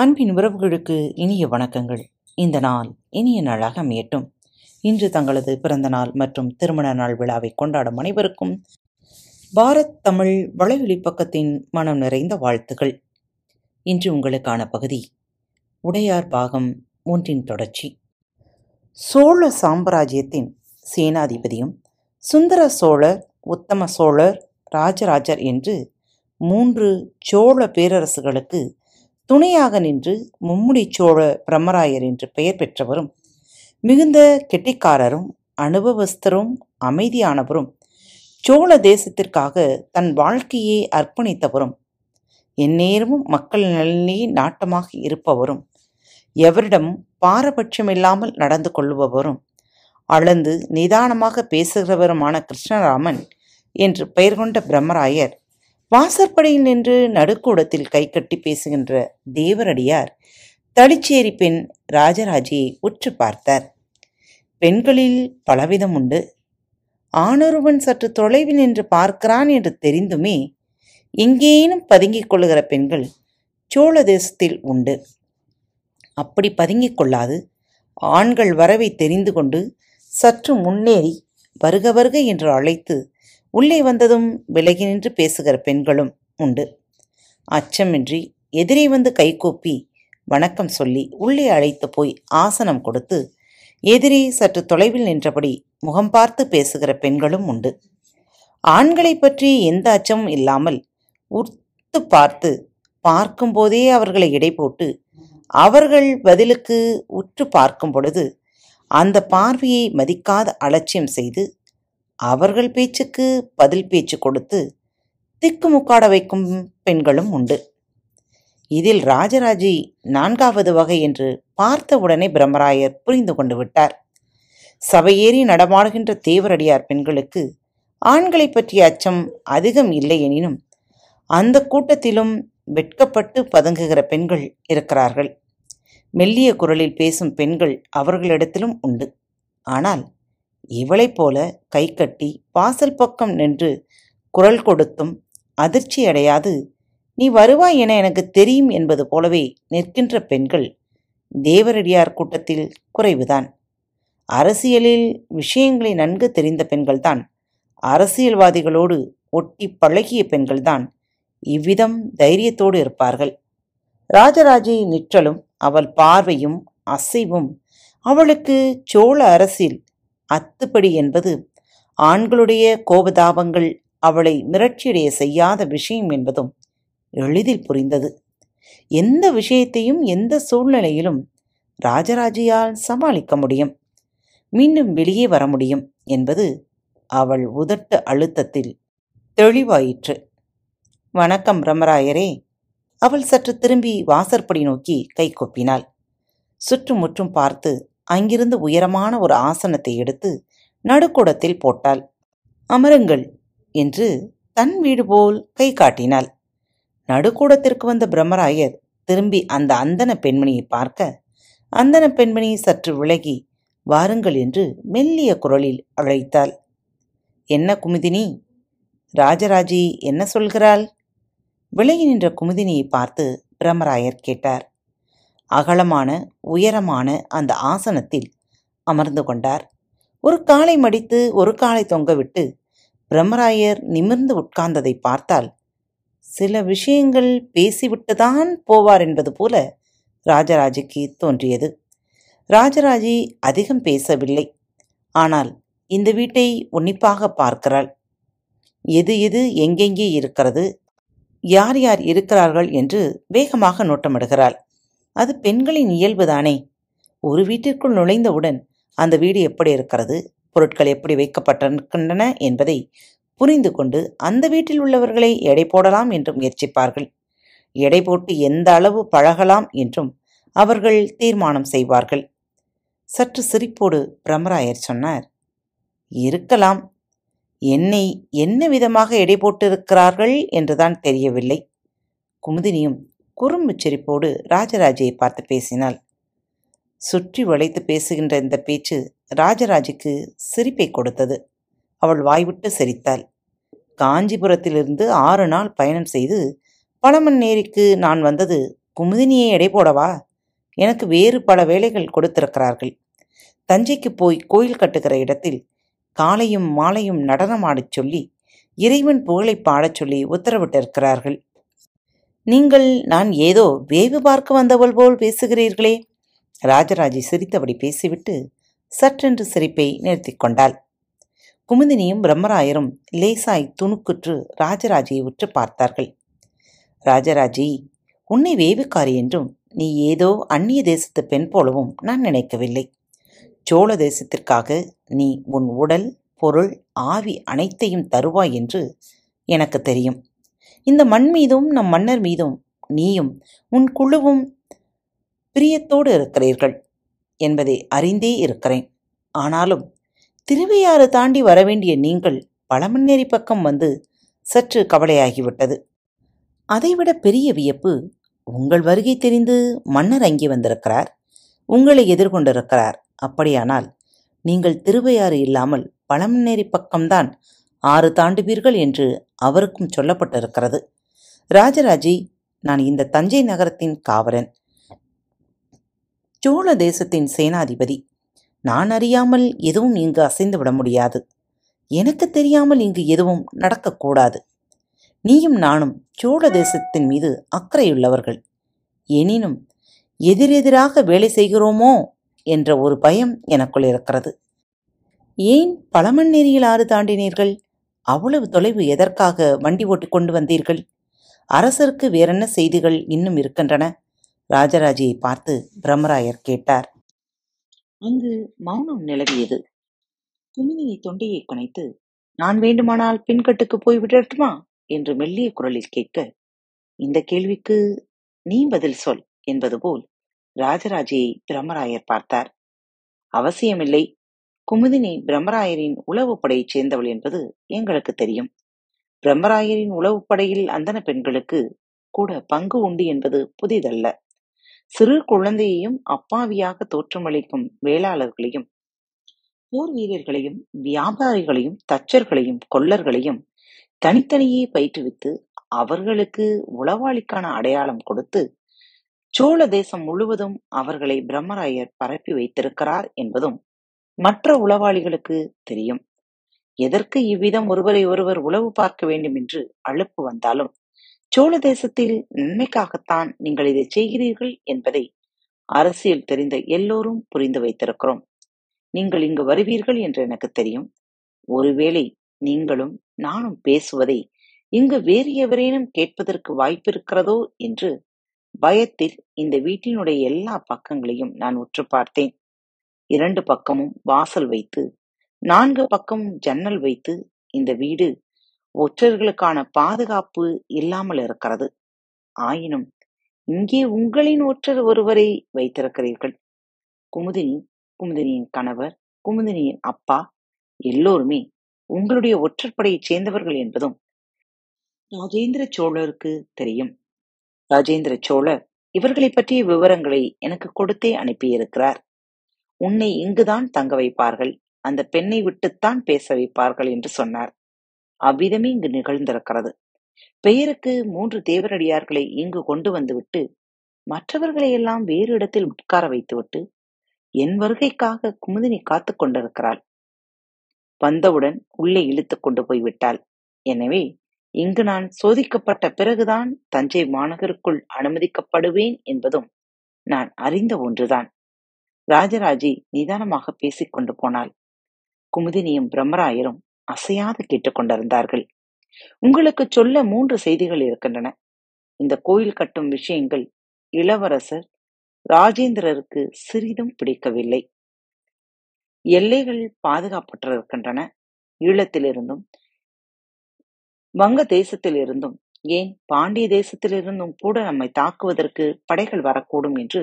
அன்பின் உறவுகளுக்கு இனிய வணக்கங்கள். இந்த நாள் இனிய நாளாக அமையட்டும். இன்று தங்களது பிறந்த நாள் மற்றும் திருமண நாள் விழாவை கொண்டாடும் அனைவருக்கும் பாரத் தமிழ் வலைவெளி பக்கத்தின் மனம் நிறைந்த வாழ்த்துகள் இன்று உங்களுக்கான பகுதி உடையார் பாகம் ஒன்றின் தொடர்ச்சி. சோழ சாம்ராஜ்யத்தின் சேனாதிபதியும் சுந்தர சோழர் உத்தம சோழர் ராஜராஜர் என்று மூன்று சோழ பேரரசுகளுக்கு துணையாக நின்று மும்முடி சோழ பிரம்மராயர் என்று பெயர் பெற்றவரும் மிகுந்த கெட்டிக்காரரும் அனுபவஸ்தரும் அமைதியானவரும் சோழ தேசத்திற்காக தன் வாழ்க்கையை அர்ப்பணித்தவரும் எந்நேரமும் மக்கள் நலனே நாட்டமாக இருப்பவரும் எவரிடம் பாரபட்சமில்லாமல் நடந்து கொள்பவரும் அளந்து நிதானமாக பேசுகிறவருமான கிருஷ்ணராமன் என்று பெயர் கொண்ட பிரம்மராயர் வாசற்படியில் நின்று நடுக்கூடத்தில் கைகட்டி பேசுகின்ற தேவரடியார் தளிச்சேரி பெண் ராஜராஜியை உற்று பார்த்தார். பெண்களில் பலவிதம் உண்டு. ஆணொருவன் சற்று தொலைவில் நின்று பார்க்கிறான் என்று தெரிந்துமே எங்கேனும் பதுங்கிக் கொள்ளுகிற பெண்கள் சோழ தேசத்தில் உண்டு. அப்படி பதுங்கிக் கொள்ளாது. ஆண்கள் வரவை தெரிந்து கொண்டு சற்று முன்னேறி வருக வருக என்று அழைத்து உள்ளே வந்ததும் விலகி நின்று பேசுகிற பெண்களும் உண்டு. அச்சமின்றி எதிரே வந்து கைகூப்பி வணக்கம் சொல்லி உள்ளே அழைத்து போய் ஆசனம் கொடுத்து எதிரே சற்று தொலைவில் நின்றபடி முகம் பார்த்து பேசுகிற பெண்களும் உண்டு. ஆண்களை பற்றி எந்த அச்சமும் இல்லாமல் உர்த்து பார்த்து பார்க்கும்போதே அவர்களை இடை போட்டு அவர்கள் பதிலுக்கு உற்று பார்க்கும் பொழுது அந்த பார்வையை மதிக்காத அலட்சியம் செய்து அவர்கள் பேச்சுக்கு பதில் பேச்சு கொடுத்து திக்குமுக்காட வைக்கும் பெண்களும் உண்டு. இதில் ராஜராஜி நான்காவது வகை என்று பார்த்தவுடனே பிரம்மராயர் புரிந்து கொண்டு விட்டார். சபையேறி நடமாடுகின்ற தேவரடியார் பெண்களுக்கு ஆண்களை பற்றிய அச்சம் அதிகம் இல்லை எனினும் அந்த கூட்டத்திலும் வெட்கப்பட்டு பதுங்குகிற பெண்கள் இருக்கிறார்கள். மெல்லிய குரலில் பேசும் பெண்கள் அவர்களிடத்திலும் உண்டு. ஆனால் இவளைப் போல கை கட்டி வாசல் பக்கம் நின்று குரல் கொடுத்தும் அதிர்ச்சி அடையாது. நீ வருவாய் என எனக்கு தெரியும் என்பது போலவே நிற்கின்ற பெண்கள் தேவரடியார் கூட்டத்தில் குறைவுதான். அரசியலில் விஷயங்களை நன்கு தெரிந்த பெண்கள்தான். அரசியல்வாதிகளோடு ஒட்டி பழகிய பெண்கள்தான் இவ்விதம் தைரியத்தோடு இருப்பார்கள். ராஜராஜை நிற்றலும் அவள் பார்வையும் அசைவும் அவளுக்கு சோழ அரசில் அத்துப்படி என்பது ஆண்களுடைய கோபதாபங்கள் அவளை மிரட்சியடைய செய்யாத விஷயம் என்பதும் எளிதில் புரிந்தது. எந்த விஷயத்தையும் எந்த சூழ்நிலையிலும் ராஜராஜியால் சமாளிக்க முடியும். மீண்டும் வெளியே வர முடியும் என்பது அவள் உதட்டு அழுத்தத்தில் தெளிவாயிற்று. வணக்கம் பிரம்மராயரே. அவள் சற்று திரும்பி வாசற்படி நோக்கி கை கொப்பினாள். சுற்றுமுற்றும் பார்த்து அங்கிருந்து உயரமான ஒரு ஆசனத்தை எடுத்து நடுக்கூடத்தில் போட்டாள். அமருங்கள் என்று தன் வீடு போல் கை காட்டினாள். நடுக்கூடத்திற்கு வந்த பிரம்மராயர் திரும்பி அந்த அந்தன பெண்மணியை பார்க்க அந்தன பெண்மணி சற்று விலகி வாருங்கள் என்று மெல்லிய குரலில் அழைத்தாள். என்ன குமுதினி? ராஜராஜி என்ன சொல்கிறாள்? விலகி நின்ற குமுதினியை பார்த்து பிரம்மராயர் கேட்டார். அகலமான உயரமான அந்த ஆசனத்தில் அமர்ந்து கொண்டார். ஒரு காலை மடித்து ஒரு காலை தொங்கவிட்டு பிரம்மராயர் நிமிர்ந்து உட்கார்ந்ததை பார்த்தால் சில விஷயங்கள் பேசிவிட்டுதான் போவார் என்பது போல ராஜராஜுக்கு தோன்றியது. ராஜராஜி அதிகம் பேசவில்லை. ஆனால் இந்த வீட்டை உன்னிப்பாக பார்க்கிறாள். எது எது எங்கெங்கே இருக்கிறது? யார் யார் இருக்கிறார்கள் என்று வேகமாக நோட்டமிடுகிறாள். அது பெண்களின் இயல்புதானே? ஒரு வீட்டிற்குள் நுழைந்தவுடன் அந்த வீடு எப்படி இருக்கிறது? பொருட்கள் எப்படி வைக்கப்பட்டிருக்கின்றன என்பதை புரிந்து கொண்டு அந்த வீட்டில் உள்ளவர்களை எடை போடலாம் என்று முயற்சிப்பார்கள். எடை போட்டு எந்த அளவு பழகலாம் என்றும் அவர்கள் தீர்மானம் செய்வார்கள். சற்று சிரிப்போடு பிரம்மராயர் சொன்னார் இருக்கலாம். என்னை என்ன விதமாக எடை போட்டிருக்கிறார்கள் என்றுதான் தெரியவில்லை. குமுதினியும் குறும்பு சிரிப்போடு ராஜராஜையை பார்த்து பேசினாள். சுற்றி வளைத்து பேசுகின்ற இந்த பேச்சு ராஜராஜுக்கு சிரிப்பை கொடுத்தது. அவள் வாய்விட்டு சிரித்தாள். காஞ்சிபுரத்திலிருந்து ஆறு நாள் பயணம் செய்து பழமன்னேரிக்கு நான் வந்தது குமுதினியை எடை போடவா? எனக்கு வேறு பல வேலைகள் கொடுத்திருக்கிறார்கள். தஞ்சைக்கு போய் கோயில் கட்டுகிற இடத்தில் காலையும் மாலையும் நடனமாடச் சொல்லி இறைவன் புகழை பாடச் சொல்லி உத்தரவிட்டிருக்கிறார்கள். நீங்கள் நான் ஏதோ வேவு பார்க்க வந்தவள் போல் பேசுகிறீர்களே. ராஜராஜி சிரித்தபடி பேசிவிட்டு சற்றென்று சிரிப்பை நிறுத்திக் கொண்டாள். குமுதினியும் பிரம்மராயரும் லேசாய் துணுக்குற்று ராஜராஜியை உற்று பார்த்தார்கள். ராஜராஜி உன்னை வேவுக்காரி என்றும் நீ ஏதோ அந்நிய தேசத்து பெண் போலவும் நான் நினைக்கவில்லை. சோழ தேசத்திற்காக நீ உன் உடல் பொருள் ஆவி அனைத்தையும் தருவாய் என்று எனக்கு தெரியும். இந்த மண் மீதும் நம் மன்னர் மீதும் நீயும் உன் குழுவும் பிரியத்தோடு இருக்கிறீர்கள் என்பதை அறிந்தே இருக்கிறேன். ஆனாலும் திருவையாறு தாண்டி வரவேண்டிய நீங்கள் பழமண்ணேரி பக்கம் வந்து சற்று கவலையாகிவிட்டது. அதைவிட பெரிய வியப்பு உங்கள் வருகை தெரிந்து மன்னர் அங்கே வந்திருக்கிறார் உங்களை எதிர்கொண்டிருக்கிறார். அப்படியானால் நீங்கள் திருவையாறு இல்லாமல் பழமண்ணேரி பக்கம்தான் ஆறு தாண்டுவீர்கள் என்று அவருக்கும் சொல்லப்பட்டிருக்கிறது. ராஜராஜி நான் இந்த தஞ்சை நகரத்தின் காவலன். சோழ தேசத்தின் சேனாதிபதி. நான் அறியாமல் எதுவும் இங்கு அசைந்து விட முடியாது. எனக்கு தெரியாமல் இங்கு எதுவும் நடக்கக்கூடாது நீயும் நானும் சோழ தேசத்தின் மீது அக்கறையுள்ளவர்கள். எனினும் எதிரெதிராக வேலை செய்கிறோமோ என்ற ஒரு பயம் எனக்குள் இருக்கிறது. ஏன் பழமண்ணேரியில் ஆறு தாண்டினீர்கள்? அவ்வளவு தொலைவு எதற்காக வண்டி ஓட்டி கொண்டு வந்தீர்கள்? அரசருக்கு வேறென்ன செய்திகள் இன்னும் இருக்கின்றன? ராஜராஜையை பார்த்து பிரம்மராயர் கேட்டார். அங்கு மௌனம் நிலவியது. குமினியை தொண்டையை கணைத்து நான் வேண்டுமானால் பின்கட்டுக்கு போய் விடட்டுமா? என்று மெல்லிய குரலில் கேட்க இந்த கேள்விக்கு நீ பதில் சொல் என்பது போல் ராஜராஜையை பிரம்மராயர் பார்த்தார். அவசியமில்லை. குமுதினி பிரம்மராயரின் உளவுப்படையைச் சேர்ந்தவள் என்பது எங்களுக்கு தெரியும். பிரம்மராயரின் உளவுப்படையில் அந்தன பெண்களுக்கு கூட பங்கு உண்டு என்பது புதிதல்ல. சிறு குழந்தையையும் அப்பாவியாக தோற்றமளிக்கும் வேளாளர்களையும் போர் வீரர்களையும் வியாபாரிகளையும் தச்சர்களையும் கொல்லர்களையும் தனித்தனியே பயிற்றுவித்து அவர்களுக்கு உளவாளிக்கான அடையாளம் கொடுத்து சோழ தேசம் முழுவதும் அவர்களை பிரம்மராயர் பரப்பி வைத்திருக்கிறார் என்பதும் மற்ற உளவாளிகளுக்கு தெரியும். எதற்கு இவ்விதம் ஒருவரை ஒருவர் உளவு பார்க்க வேண்டும் என்று அழுப்பு வந்தாலும் சோழ தேசத்தில் நன்மைக்காகத்தான் நீங்கள் இதை செய்கிறீர்கள் என்பதை அரசியல் தெரிந்த எல்லோரும் புரிந்து வைத்திருக்கிறோம். நீங்கள் இங்கு வருவீர்கள் என்று எனக்கு தெரியும். ஒருவேளை நீங்களும் நானும் பேசுவதை இங்கு வேறு எவரேனும் கேட்பதற்கு வாய்ப்பிருக்கிறதோ என்று பயத்தில் இந்த வீட்டினுடைய எல்லா பக்கங்களையும் நான் உற்று பார்த்தேன். இரண்டு பக்கமும் வாசல் வைத்து நான்கு பக்கமும் ஜன்னல் வைத்து இந்த வீடு ஒற்றர்களுக்கான பாதுகாப்பு இல்லாமல் இருக்கிறது. ஆயினும் இங்கே உங்களின் ஒற்றர் ஒருவரை வைத்திருக்கிறீர்கள். குமுதினி குமுதினியின் கணவர் குமுதினியின் அப்பா எல்லோருமே உங்களுடைய ஒற்றற்படையைச் சேர்ந்தவர்கள் என்பதும் ராஜேந்திர சோழருக்கு தெரியும். ராஜேந்திர சோழர் இவர்களை பற்றிய விவரங்களை எனக்கு கொடுத்தே அனுப்பியிருக்கிறார். உன்னை இங்குதான் தங்க வைப்பார்கள். அந்த பெண்ணை விட்டுத்தான் பேச வைப்பார்கள் என்று சொன்னார். அவ்விதமே இங்கு நிகழ்ந்திருக்கிறது. பெயருக்கு மூன்று தேவரடியார்களை இங்கு கொண்டு வந்துவிட்டு மற்றவர்களை எல்லாம் வேறு இடத்தில் உட்கார வைத்துவிட்டு என் வருகைக்காக குமுதினி காத்து கொண்டிருக்கிறாள். வந்தவுடன் உள்ளே இழுத்து கொண்டு போய் விட்டாள். எனவே இங்கு நான் சோதிக்கப்பட்ட பிறகுதான் தஞ்சை மாநகருக்குள் அனுமதிக்கப்படுவேன் என்பதும் நான் அறிந்த ஒன்றுதான். ராஜராஜி நிதானமாக பேசிக் கொண்டு போனாள். குமுதினியும் பிரம்மராயரும் அசையாது கேட்டுக்கொண்டிருந்தார்கள் உங்களுக்கு சொல்ல மூன்று செய்திகள் இருக்கின்றன. இந்த கோயில் கட்டும் விஷயங்கள் இளவரசர் ராஜேந்திரருக்கு சிறிதும் பிடிக்கவில்லை. எல்லைகள் பாதுகாப்பற்றிருக்கின்றன. ஈழத்திலிருந்தும் வங்க தேசத்திலிருந்தும் ஏன் பாண்டிய தேசத்திலிருந்தும் கூட நம்மை தாக்குவதற்கு படைகள் வரக்கூடும் என்று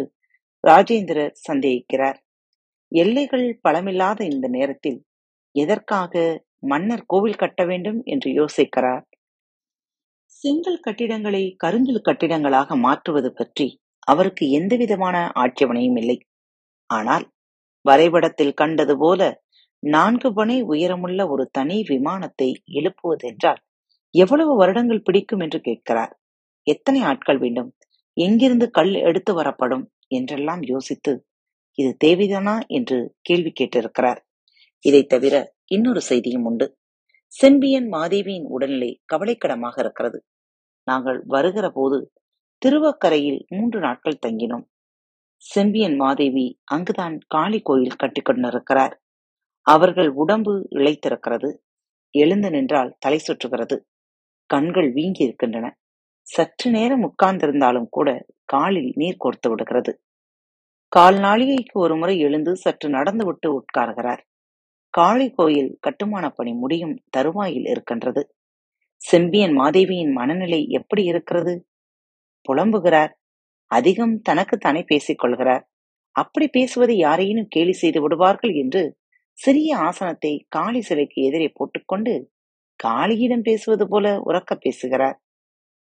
ராஜேந்திரர் சந்தேகிக்கிறார். எல்லைகள் பலமில்லாத இந்த நேரத்தில் எதற்காக மன்னர் கோவில் கட்ட வேண்டும் என்று யோசிக்கிறார்? செங்கல் கட்டிடங்களை கருங்கல் கட்டிடங்களாக மாற்றுவது பற்றி அவருக்கு எந்தவிதமான ஆட்சேபனையும் இல்லை. ஆனால் வரைபடத்தில் கண்டது போல நான்கு பனை உயரமுள்ள ஒரு தனி விமானத்தை எழுப்புவதென்றால் எவ்வளவு வருடங்கள் பிடிக்கும் என்று கேட்கிறார். எத்தனை ஆட்கள் வேண்டும்? எங்கிருந்து கல் எடுத்து வரப்படும்? என்றெல்லாம் யோசித்து இது தேவைதானா? என்று கேள்வி கேட்டிருக்கிறார். இதை தவிர இன்னொரு செய்தியும் உண்டு. செம்பியன் மாதேவியின் உடல்நிலை கவலைக்கிடமாக இருக்கிறது. நாங்கள் வருகிற போது திருவக்கரையில் மூன்று நாட்கள் தங்கினோம். செம்பியன் மாதேவி அங்குதான் காளி கோயில் கட்டிக்கொண்டிருக்கிறார். அவர்கள் உடம்பு இழைத்திருக்கிறது எழுந்து நின்றால் தலை சுற்றுகிறது. கண்கள் வீங்கி இருக்கின்றன சற்று நேரம் உட்கார்ந்திருந்தாலும் கூட காலில் நீர் கோர்த்து விடுகிறது. கால் நாளிகைக்கு ஒரு முறை எழுந்து சற்று நடந்துவிட்டு உட்கார்கிறார். காளி கோயில் கட்டுமான பணி முடியும் தருவாயில் இருக்கின்றது. செம்பியன் மாதேவியின் மனநிலை எப்படி இருக்கிறது? புலம்புகிறார். அதிகம் தனக்கு தானே பேசிக் கொள்கிறார் அப்படி பேசுவது யாரையும் கேலி செய்து விடுவார்கள் என்று சிறிய ஆசனத்தை காளி சிலைக்கு எதிரே போட்டுக்கொண்டு காளியிடம் பேசுவது போல உறக்க பேசுகிறார்.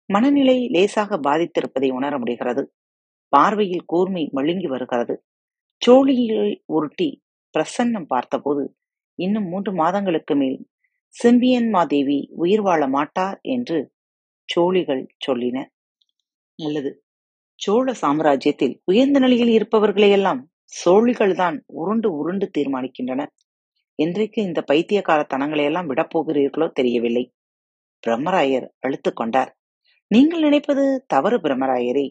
மனநிலை லேசாக பாதித்திருப்பதை உணர முடிகிறது. பார்வையில் கூர்மை மழுங்கி வருகிறது. சோழியை உருட்டி பிரசன்னம் பார்த்தபோது இன்னும் மூன்று மாதங்களுக்கு மேல் செம்பியன் மாதேவி உயிர் வாழ மாட்டார் என்று சோழிகள் சொல்லின. நல்லது. சோழ சாம்ராஜ்யத்தில் உயர்ந்த நிலையில் இருப்பவர்களையெல்லாம் சோழிகள் தான் உருண்டு உருண்டு தீர்மானிக்கின்றன. என்றைக்கு இந்த பைத்தியக்கார தனங்களை எல்லாம் விடப்போகிறீர்களோ தெரியவில்லை. பிரம்மராயர் அழுத்து கொண்டார். நீங்கள் நினைப்பது தவறு பிரம்மராயரே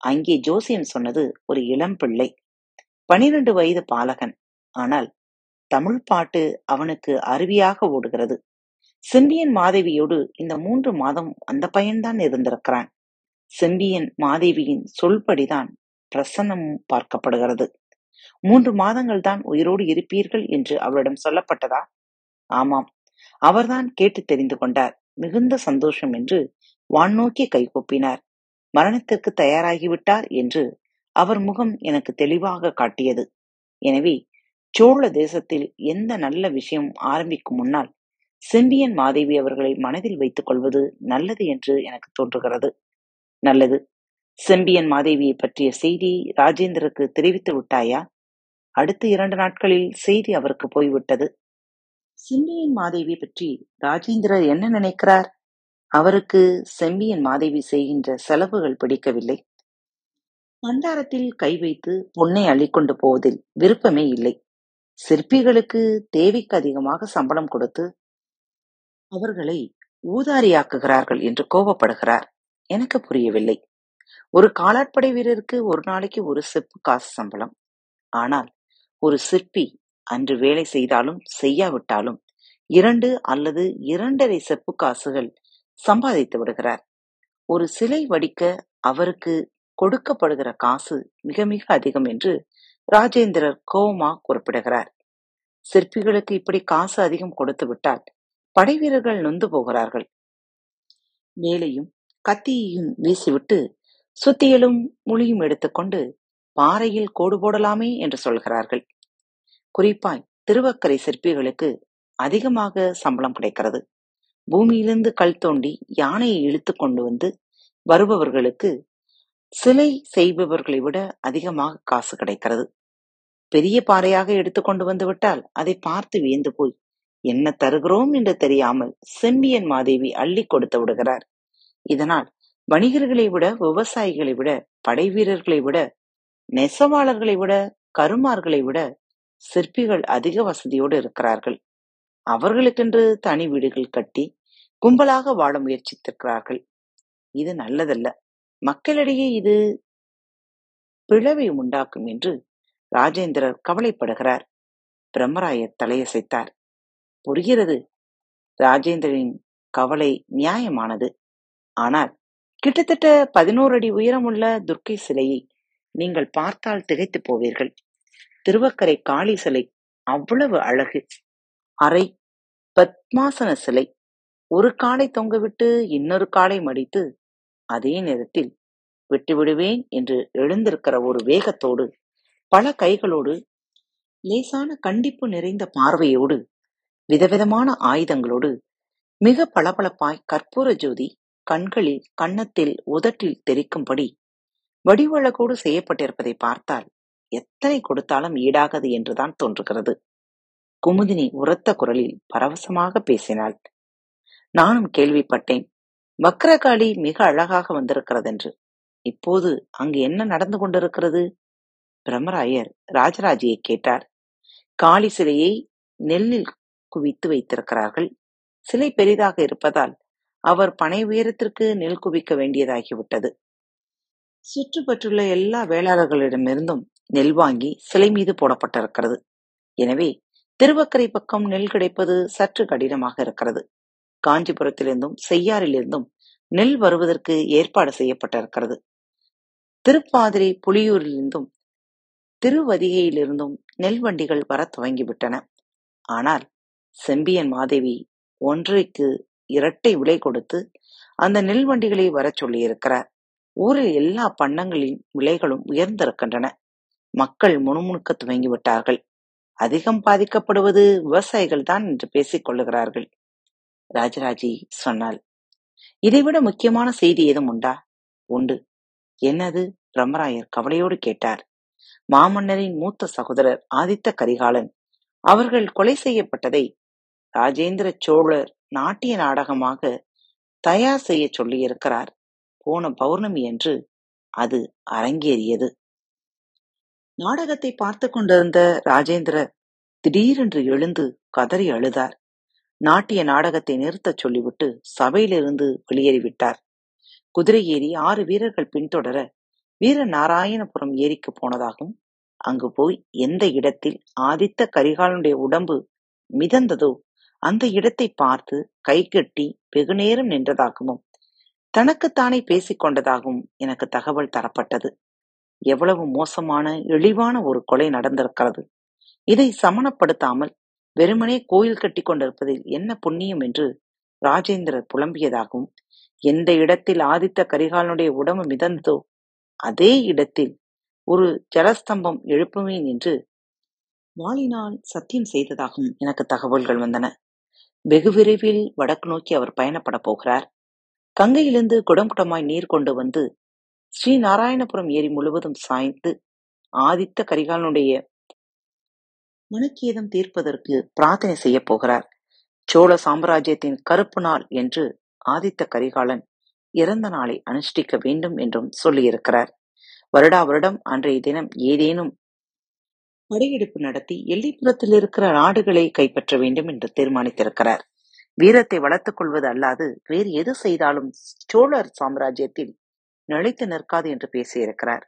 அங்கே ஜோசியம் சொன்னது ஒரு இளம் பிள்ளை பனிரெண்டு வயது பாலகன். ஆனால் தமிழ் பாட்டு அவனுக்கு அருவியாக ஓடுகிறது. செம்பியன் மாதேவியோடு இந்த மூன்று மாதம் அந்த பையன்தான் இருந்திருக்கிறான். செம்பியன் மாதேவியின் சொல்படிதான் பிரசன்னமும் பார்க்கப்படுகிறது. மூன்று மாதங்கள் தான் உயிரோடு இருப்பீர்கள் என்று அவளிடம் சொல்லப்பட்டதா? ஆமாம் அவர்தான் கேட்டு தெரிந்து கொண்டார். மிகுந்த சந்தோஷம் என்று வான்நோக்கி கைகொப்பினார் மரணத்திற்கு தயாராகிவிட்டார் என்று அவர் முகம் எனக்கு தெளிவாக காட்டியது. எனவே சோழ தேசத்தில் எந்த நல்ல விஷயம் ஆரம்பிக்கும் முன்னால் செம்பியன் மாதேவி அவர்களை மனதில் வைத்துக் கொள்வது நல்லது என்று எனக்கு தோன்றுகிறது. நல்லது. செம்பியன் மாதேவியை பற்றிய செய்தி ராஜேந்திரருக்கு தெரிவித்து விட்டாயா? அடுத்த இரண்டு நாட்களில் செய்தி அவருக்கு போய்விட்டது. செம்பியன் மாதேவி பற்றி ராஜேந்திரர் என்ன நினைக்கிறார்? அவருக்கு செம்பியன் மாதேவி செய்கின்ற செலவுகள் பிடிக்கவில்லை. பண்டாரத்தில் கை வைத்து பொன்னை அள்ளிக்கொண்டு போவதில் விருப்பமே இல்லை. சிற்பிகளுக்கு தேவைக்கு அதிகமாக சம்பளம் கொடுத்து அவர்களை ஊதாரியாக்குகிறார்கள் என்று கோபப்படுகிறார். எனக்கு புரியவில்லை. ஒரு காலாட்படை வீரருக்கு ஒரு நாளைக்கு ஒரு செப்பு காசு சம்பளம். ஆனால் ஒரு சிற்பி அன்று வேலை செய்தாலும் செய்யாவிட்டாலும் இரண்டு அல்லது இரண்டரை செப்பு காசுகள் சம்பாதித்து விடுகிறார். ஒரு சிலை வடிக்க அவருக்கு கொடுக்கப்படுகிற காசு மிக மிக அதிகம் என்று ராஜேந்திரர் கோமா குறிப்பிடுகிறார். சிற்பிகளுக்கு இப்படி காசு அதிகம் கொடுத்து விட்டால் படை வீரர்கள் நொந்து போகிறார்கள். வேலையும் கத்தியையும் வீசிவிட்டு சுத்தியலும் முழியும் எடுத்துக்கொண்டு பாறையில் கோடு போடலாமே என்று சொல்கிறார்கள். குறிப்பாய் திருவக்கரை சிற்பிகளுக்கு அதிகமாக சம்பளம் கிடைக்கிறது. பூமியிலிருந்து கல் தோண்டி யானையை இழுத்து கொண்டு வந்து வருபவர்களுக்கு சிலை செய்பவர்களை விட அதிகமாக காசு கிடைக்கிறது. பெரிய பாறையாக எடுத்துக்கொண்டு கொண்டு வந்துவிட்டால் அதை பார்த்து வியந்து போய் என்ன தருகிறோம்? என்று தெரியாமல் செம்பியன் மாதேவி அள்ளி கொடுத்து விடுகிறார். இதனால் வணிகர்களை விட விவசாயிகளை விட படை வீரர்களை விட நெசவாளர்களை விட கருமார்களை விட சிற்பிகள் அதிக வசதியோடு இருக்கிறார்கள். அவர்களுக்கென்று தனி வீடுகள் கட்டி கும்பலாக வாழ முயற்சித்திருக்கிறார்கள். இது நல்லதல்ல. மக்களிடையே இது பிளவை உண்டாக்கும் என்று ராஜேந்திரர் கவலைப்படுகிறார். பிரம்மராயர் தலையசைத்தார். புரிகிறது. ராஜேந்திரனின் கவலை நியாயமானது. ஆனால் கிட்டத்தட்ட பதினோரு அடி உயரமுள்ள துர்க்கை சிலையை நீங்கள் பார்த்தால் திகைத்து போவீர்கள். திருவக்கரை காளி சிலை அவ்வளவு அழகு. அரை பத்மாசன சிலை. ஒரு காலை தொங்கவிட்டு இன்னொரு காலை மடித்து அதே நேரத்தில் விட்டுவிடுவேன் என்று எழுந்திருக்கிற ஒரு வேகத்தோடு பல கைகளோடு லேசான கண்டிப்பு நிறைந்த பார்வையோடு விதவிதமான ஆயுதங்களோடு மிக பளபளப்பாய் கற்பூர ஜோதி கண்களில் கன்னத்தில் உதட்டில் தெரிக்கும்படி வடிவழகோடு செய்யப்பட்டிருப்பதை பார்த்தால் எத்தனை கொடுத்தாலும் ஈடாகது என்றுதான் தோன்றுகிறது. குமுதினி உரத்த குரலில் பரவசமாக பேசினாள். நானும் கேள்விப்பட்டேன். வக்ரகாளி மிக அழகாக வந்திருக்கிறதென்று. இப்போது அங்கு என்ன நடந்து கொண்டிருக்கிறது? பிரம்மராயர் ராஜராஜியை கேட்டார். காளி சிலையை நெல்லில் குவித்து வைத்திருக்கிறார்கள். சிலை பெரிதாக இருப்பதால் அவர் பனை உயரத்திற்கு நெல் குவிக்க வேண்டியதாகிவிட்டது. சுற்றுப்பற்றுள்ள எல்லா வேளாளர்களிடமிருந்தும் நெல் வாங்கி சிலை மீது போடப்பட்டிருக்கிறது. எனவே திருவக்கரை பக்கம் நெல் கிடைப்பது சற்று கடினமாக இருக்கிறது. காஞ்சிபுரத்திலிருந்தும் செய்யாறிலிருந்தும் நெல் வருவதற்கு ஏற்பாடு செய்யப்பட்டிருக்கிறது. திருப்பாதிரி புலியூரிலிருந்தும் திருவதிகையிலிருந்தும் நெல் வண்டிகள் வர துவங்கிவிட்டன. ஆனால் செம்பியன் மாதேவி ஒன்றைக்கு இரட்டை விலை கொடுத்து அந்த நெல் வண்டிகளை வரச் சொல்லியிருக்கிறார். ஊரில் எல்லா பண்ணங்களின் விலைகளும் உயர்ந்திருக்கின்றன. மக்கள் முணுமுணுக்க துவங்கிவிட்டார்கள். அதிகம் பாதிக்கப்படுவது விவசாயிகள் தான் என்று பேசிக் கொள்ளுகிறார்கள். ராஜராஜி சொன்னாள் இதைவிட முக்கியமான செய்தி ஏதும் உண்டா? உண்டு. என்னது? பிரம்மராயர் கவலையோடு கேட்டார். மாமன்னரின் மூத்த சகோதரர் ஆதித்த கரிகாலன் அவர்கள் கொலை செய்யப்பட்டதை ராஜேந்திர சோழர் நாட்டிய நாடகமாக தயார் செய்ய சொல்லியிருக்கிறார். போன பௌர்ணமி என்று அது அரங்கேறியது. நாடகத்தை பார்த்து கொண்டிருந்த ராஜேந்திர திடீரென்று எழுந்து கதறி அழுதார். நாட்டிய நாடகத்தை நிறுத்தச் சொல்லிவிட்டு சபையிலிருந்து வெளியேறிவிட்டார். குதிரை ஏறி ஆறு வீரர்கள் பின்தொடர வீர நாராயணபுரம் ஏரிக்கு போனதாகவும் அங்கு போய் எந்த இடத்தில் ஆதித்த கரிகாலனுடைய உடம்பு மிதந்ததோ அந்த இடத்தை பார்த்து கை கட்டி வெகுநேரம் நின்றதாகவும் தனக்குத்தானே பேசிக் கொண்டதாகவும் எனக்கு தகவல் தரப்பட்டது. எவ்வளவு மோசமான இழிவான ஒரு கொலை நடந்திருக்கிறது. இதை சமணப்படுத்தாமல் வெறுமனே கோயில் கட்டி கொண்டிருப்பதில் என்ன புண்ணியம் என்று ராஜேந்திரர் புலம்பியதாகவும் எந்த இடத்தில் ஆதித்த கரிகாலனுடைய உடம்பு மிதந்ததோ அதே இடத்தில் ஒரு ஜலஸ்தம்பம் எழுப்புவேன் என்று வாளினால் சத்தியம் செய்ததாகவும் எனக்கு தகவல்கள் வந்தன. வெகு விரைவில் வடக்கு நோக்கி அவர் பயணப்பட போகிறார். கங்கையிலிருந்து குடம் குடமாய் நீர் கொண்டு வந்து ஸ்ரீ நாராயணபுரம் ஏரி முழுவதும் சாய்ந்து ஆதித்த கரிகாலனுடைய மனுக்கேதம் தீர்ப்பதற்கு பிரார்த்தனை செய்ய போகிறார். சோழ சாம்ராஜ்யத்தின் கருப்பு நாள் என்று ஆதித்த கரிகாலன் இறந்த நாளை அனுஷ்டிக்க வேண்டும் என்றும் சொல்லியிருக்கிறார். வருடா வருடம் அன்றைய தினம் ஏதேனும் படையெடுப்பு நடத்தி எல்லைப்புறத்தில் இருக்கிற நாடுகளை கைப்பற்ற வேண்டும் என்று தீர்மானித்திருக்கிறார். வீரத்தை வளர்த்துக் கொள்வது அல்லாது வேறு எது செய்தாலும் சோழர் சாம்ராஜ்யத்தில் நிலைத்து நிற்காது என்று பேசியிருக்கிறார்.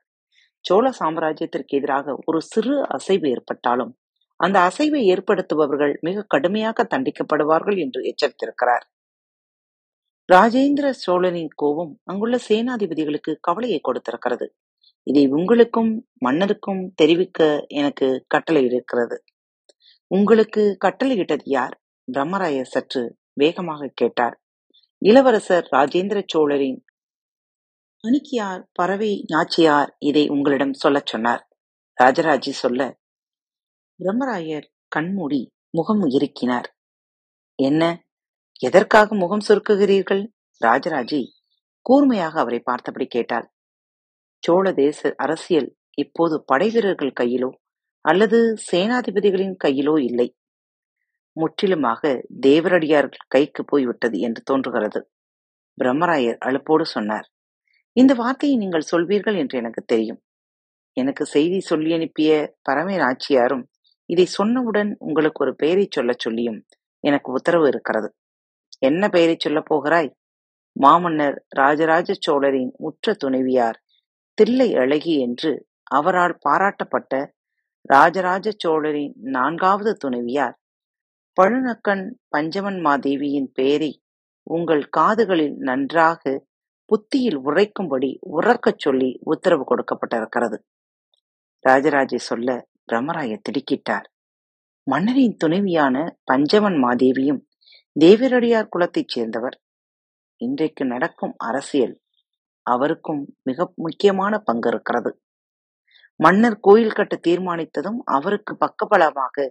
சோழ சாம்ராஜ்யத்திற்கு எதிராக ஒரு சிறு அசைவு ஏற்பட்டாலும் அந்த அசைவை ஏற்படுத்துபவர்கள் மிக கடுமையாக தண்டிக்கப்படுவார்கள் என்று எச்சரித்திருக்கிறார். ராஜேந்திர சோழனின் கோபம் அங்குள்ள சேனாதிபதிகளுக்கு கவலையை கொடுத்திருக்கிறது. இதை உங்களுக்கும் மன்னருக்கும் தெரிவிக்க எனக்கு கட்டளை இருக்கிறது உங்களுக்கு கட்டளையிட்டது யார்? பிரம்மராயர் சற்று வேகமாக கேட்டார். இளவரசர் ராஜேந்திர சோழரின் அணிக்கியார் பறவை நாச்சியார் இதை உங்களிடம் சொல்லச் சொன்னார். ராஜராஜி சொல்ல பிரம்மராயர் கண்மூடி முகம் இறுக்கினார் என்ன? எதற்காக முகம் சுருக்குகிறீர்கள்? ராஜராஜி கூர்மையாக அவரை பார்த்தபடி கேட்டாள். சோழ தேச அரசியல் இப்போது படை வீரர்கள் கையிலோ அல்லது சேனாதிபதிகளின் கையிலோ இல்லை. முற்றிலுமாக தேவரடியார்கள் கைக்கு போய்விட்டது என்று தோன்றுகிறது. பிரம்மராயர் அழுப்போடு சொன்னார். இந்த வார்த்தையை நீங்கள் சொல்வீர்கள் என்று எனக்கு தெரியும். எனக்கு செய்தி சொல்லி அனுப்பிய பரமை நாச்சியாரும் இதை சொன்னவுடன் உங்களுக்கு ஒரு பெயரை சொல்லச் சொல்லியும் எனக்கு உத்தரவு இருக்கிறது. என்ன பெயரை சொல்லப் போகிறாய்? மாமன்னர் ராஜராஜ சோழரின் உற்ற துணைவியார் தில்லை அழகி என்று அவரால் பாராட்டப்பட்ட ராஜராஜ சோழரின் நான்காவது துணைவியார் பழுநக்கன் பஞ்சவன் மாதேவியின் பெயரை உங்கள் காதுகளில் நன்றாக புத்தியில் உரைக்கும்படி உறக்கச் சொல்லி உத்தரவு கொடுக்கப்பட்டிருக்கிறது. ராஜராஜை சொல்ல பிரம்மராய திடுக்கிட்டார். மன்னரின் துணைவியான பஞ்சவன் மாதேவியும் தேவரடியார் குலத்தைச் சேர்ந்தவர். இன்றைக்கு நடக்கும் அரசியல் அவருக்கும் மிக முக்கியமான பங்கு இருக்கிறது மன்னர் கோயில் கட்ட தீர்மானித்ததும் அவருக்கு பக்கபலமாக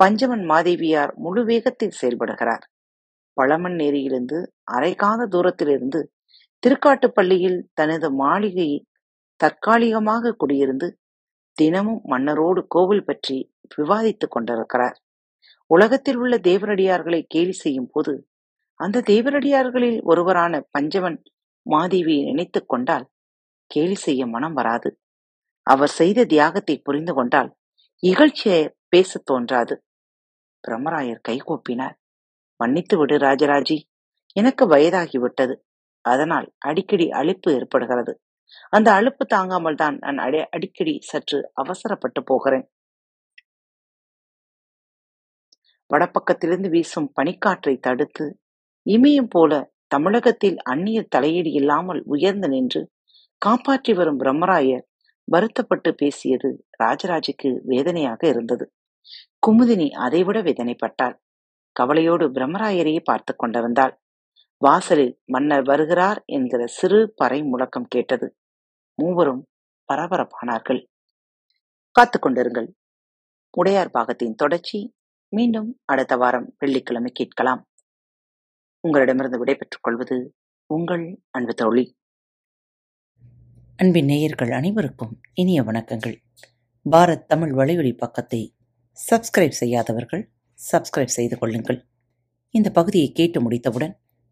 பஞ்சவன் மாதேவியார் முழு வேகத்தில் செயல்படுகிறார். பழமன் நேரியிலிருந்து அரைக்காத தூரத்திலிருந்து திருக்காட்டுப்பள்ளியில் தனது மாளிகையில் தற்காலிகமாக குடியிருந்து தினமும் மன்னரோடு கோவில் பற்றி விவாதித்துக் கொண்டிருக்கிறார். உலகத்தில் உள்ள தேவரடியார்களை கேலி செய்யும் போது அந்த தேவரடியார்களில் ஒருவரான பஞ்சவன் மாதேவியை நினைத்துக் கொண்டால் கேலி செய்ய மனம் வராது. அவர் செய்த தியாகத்தை புரிந்து கொண்டால் இகழ்ச்சியை பேசத் தோன்றாது. பிரம்மராயர் கைகூப்பினார். மன்னித்து விடு ராஜராஜி. எனக்கு வயதாகிவிட்டது. அதனால் அடிக்கடி அழிப்பு ஏற்படுகிறது. அந்த அழுப்பு தாங்காமல் தான் நான் அடி அடிக்கடி சற்று அவசரப்பட்டு போகிறேன். வடப்பக்கத்திலிருந்து வீசும் பனிக்காற்றை தடுத்து இமயம் போல தமிழகத்தில் அந்நிய தலையீடு இல்லாமல் உயர்ந்து நின்று காப்பாற்றி வரும் பிரம்மராயர் வருத்தப்பட்டு பேசியது ராஜராஜுக்கு வேதனையாக இருந்தது. குமுதினி அதைவிட வேதனைப்பட்டாள். கவலையோடு பிரம்மராயரையே பார்த்து கொண்டிருந்தாள். வாசலில் மன்னர் வருகிறார் என்கிற சிறு பறை முழக்கம் கேட்டது. மூவரும் பரபரப்பானார்கள். காத்து கொண்டிருங்கள். உடையார் பாகத்தின் தொடர்ச்சி. மீண்டும் அடுத்த வாரம் வெள்ளிக்கிழமை கேட்கலாம். உங்களிடமிருந்து விடைபெற்றுக் கொள்வது உங்கள் அன்பு தோழி. அன்பின் நேயர்கள் அனைவருக்கும் இனிய வணக்கங்கள். பாரத் தமிழ் வலையொலி பக்கத்தை சப்ஸ்கிரைப் செய்யாதவர்கள் சப்ஸ்கிரைப் செய்து கொள்ளுங்கள். இந்த பகுதியை கேட்டு முடித்தவுடன்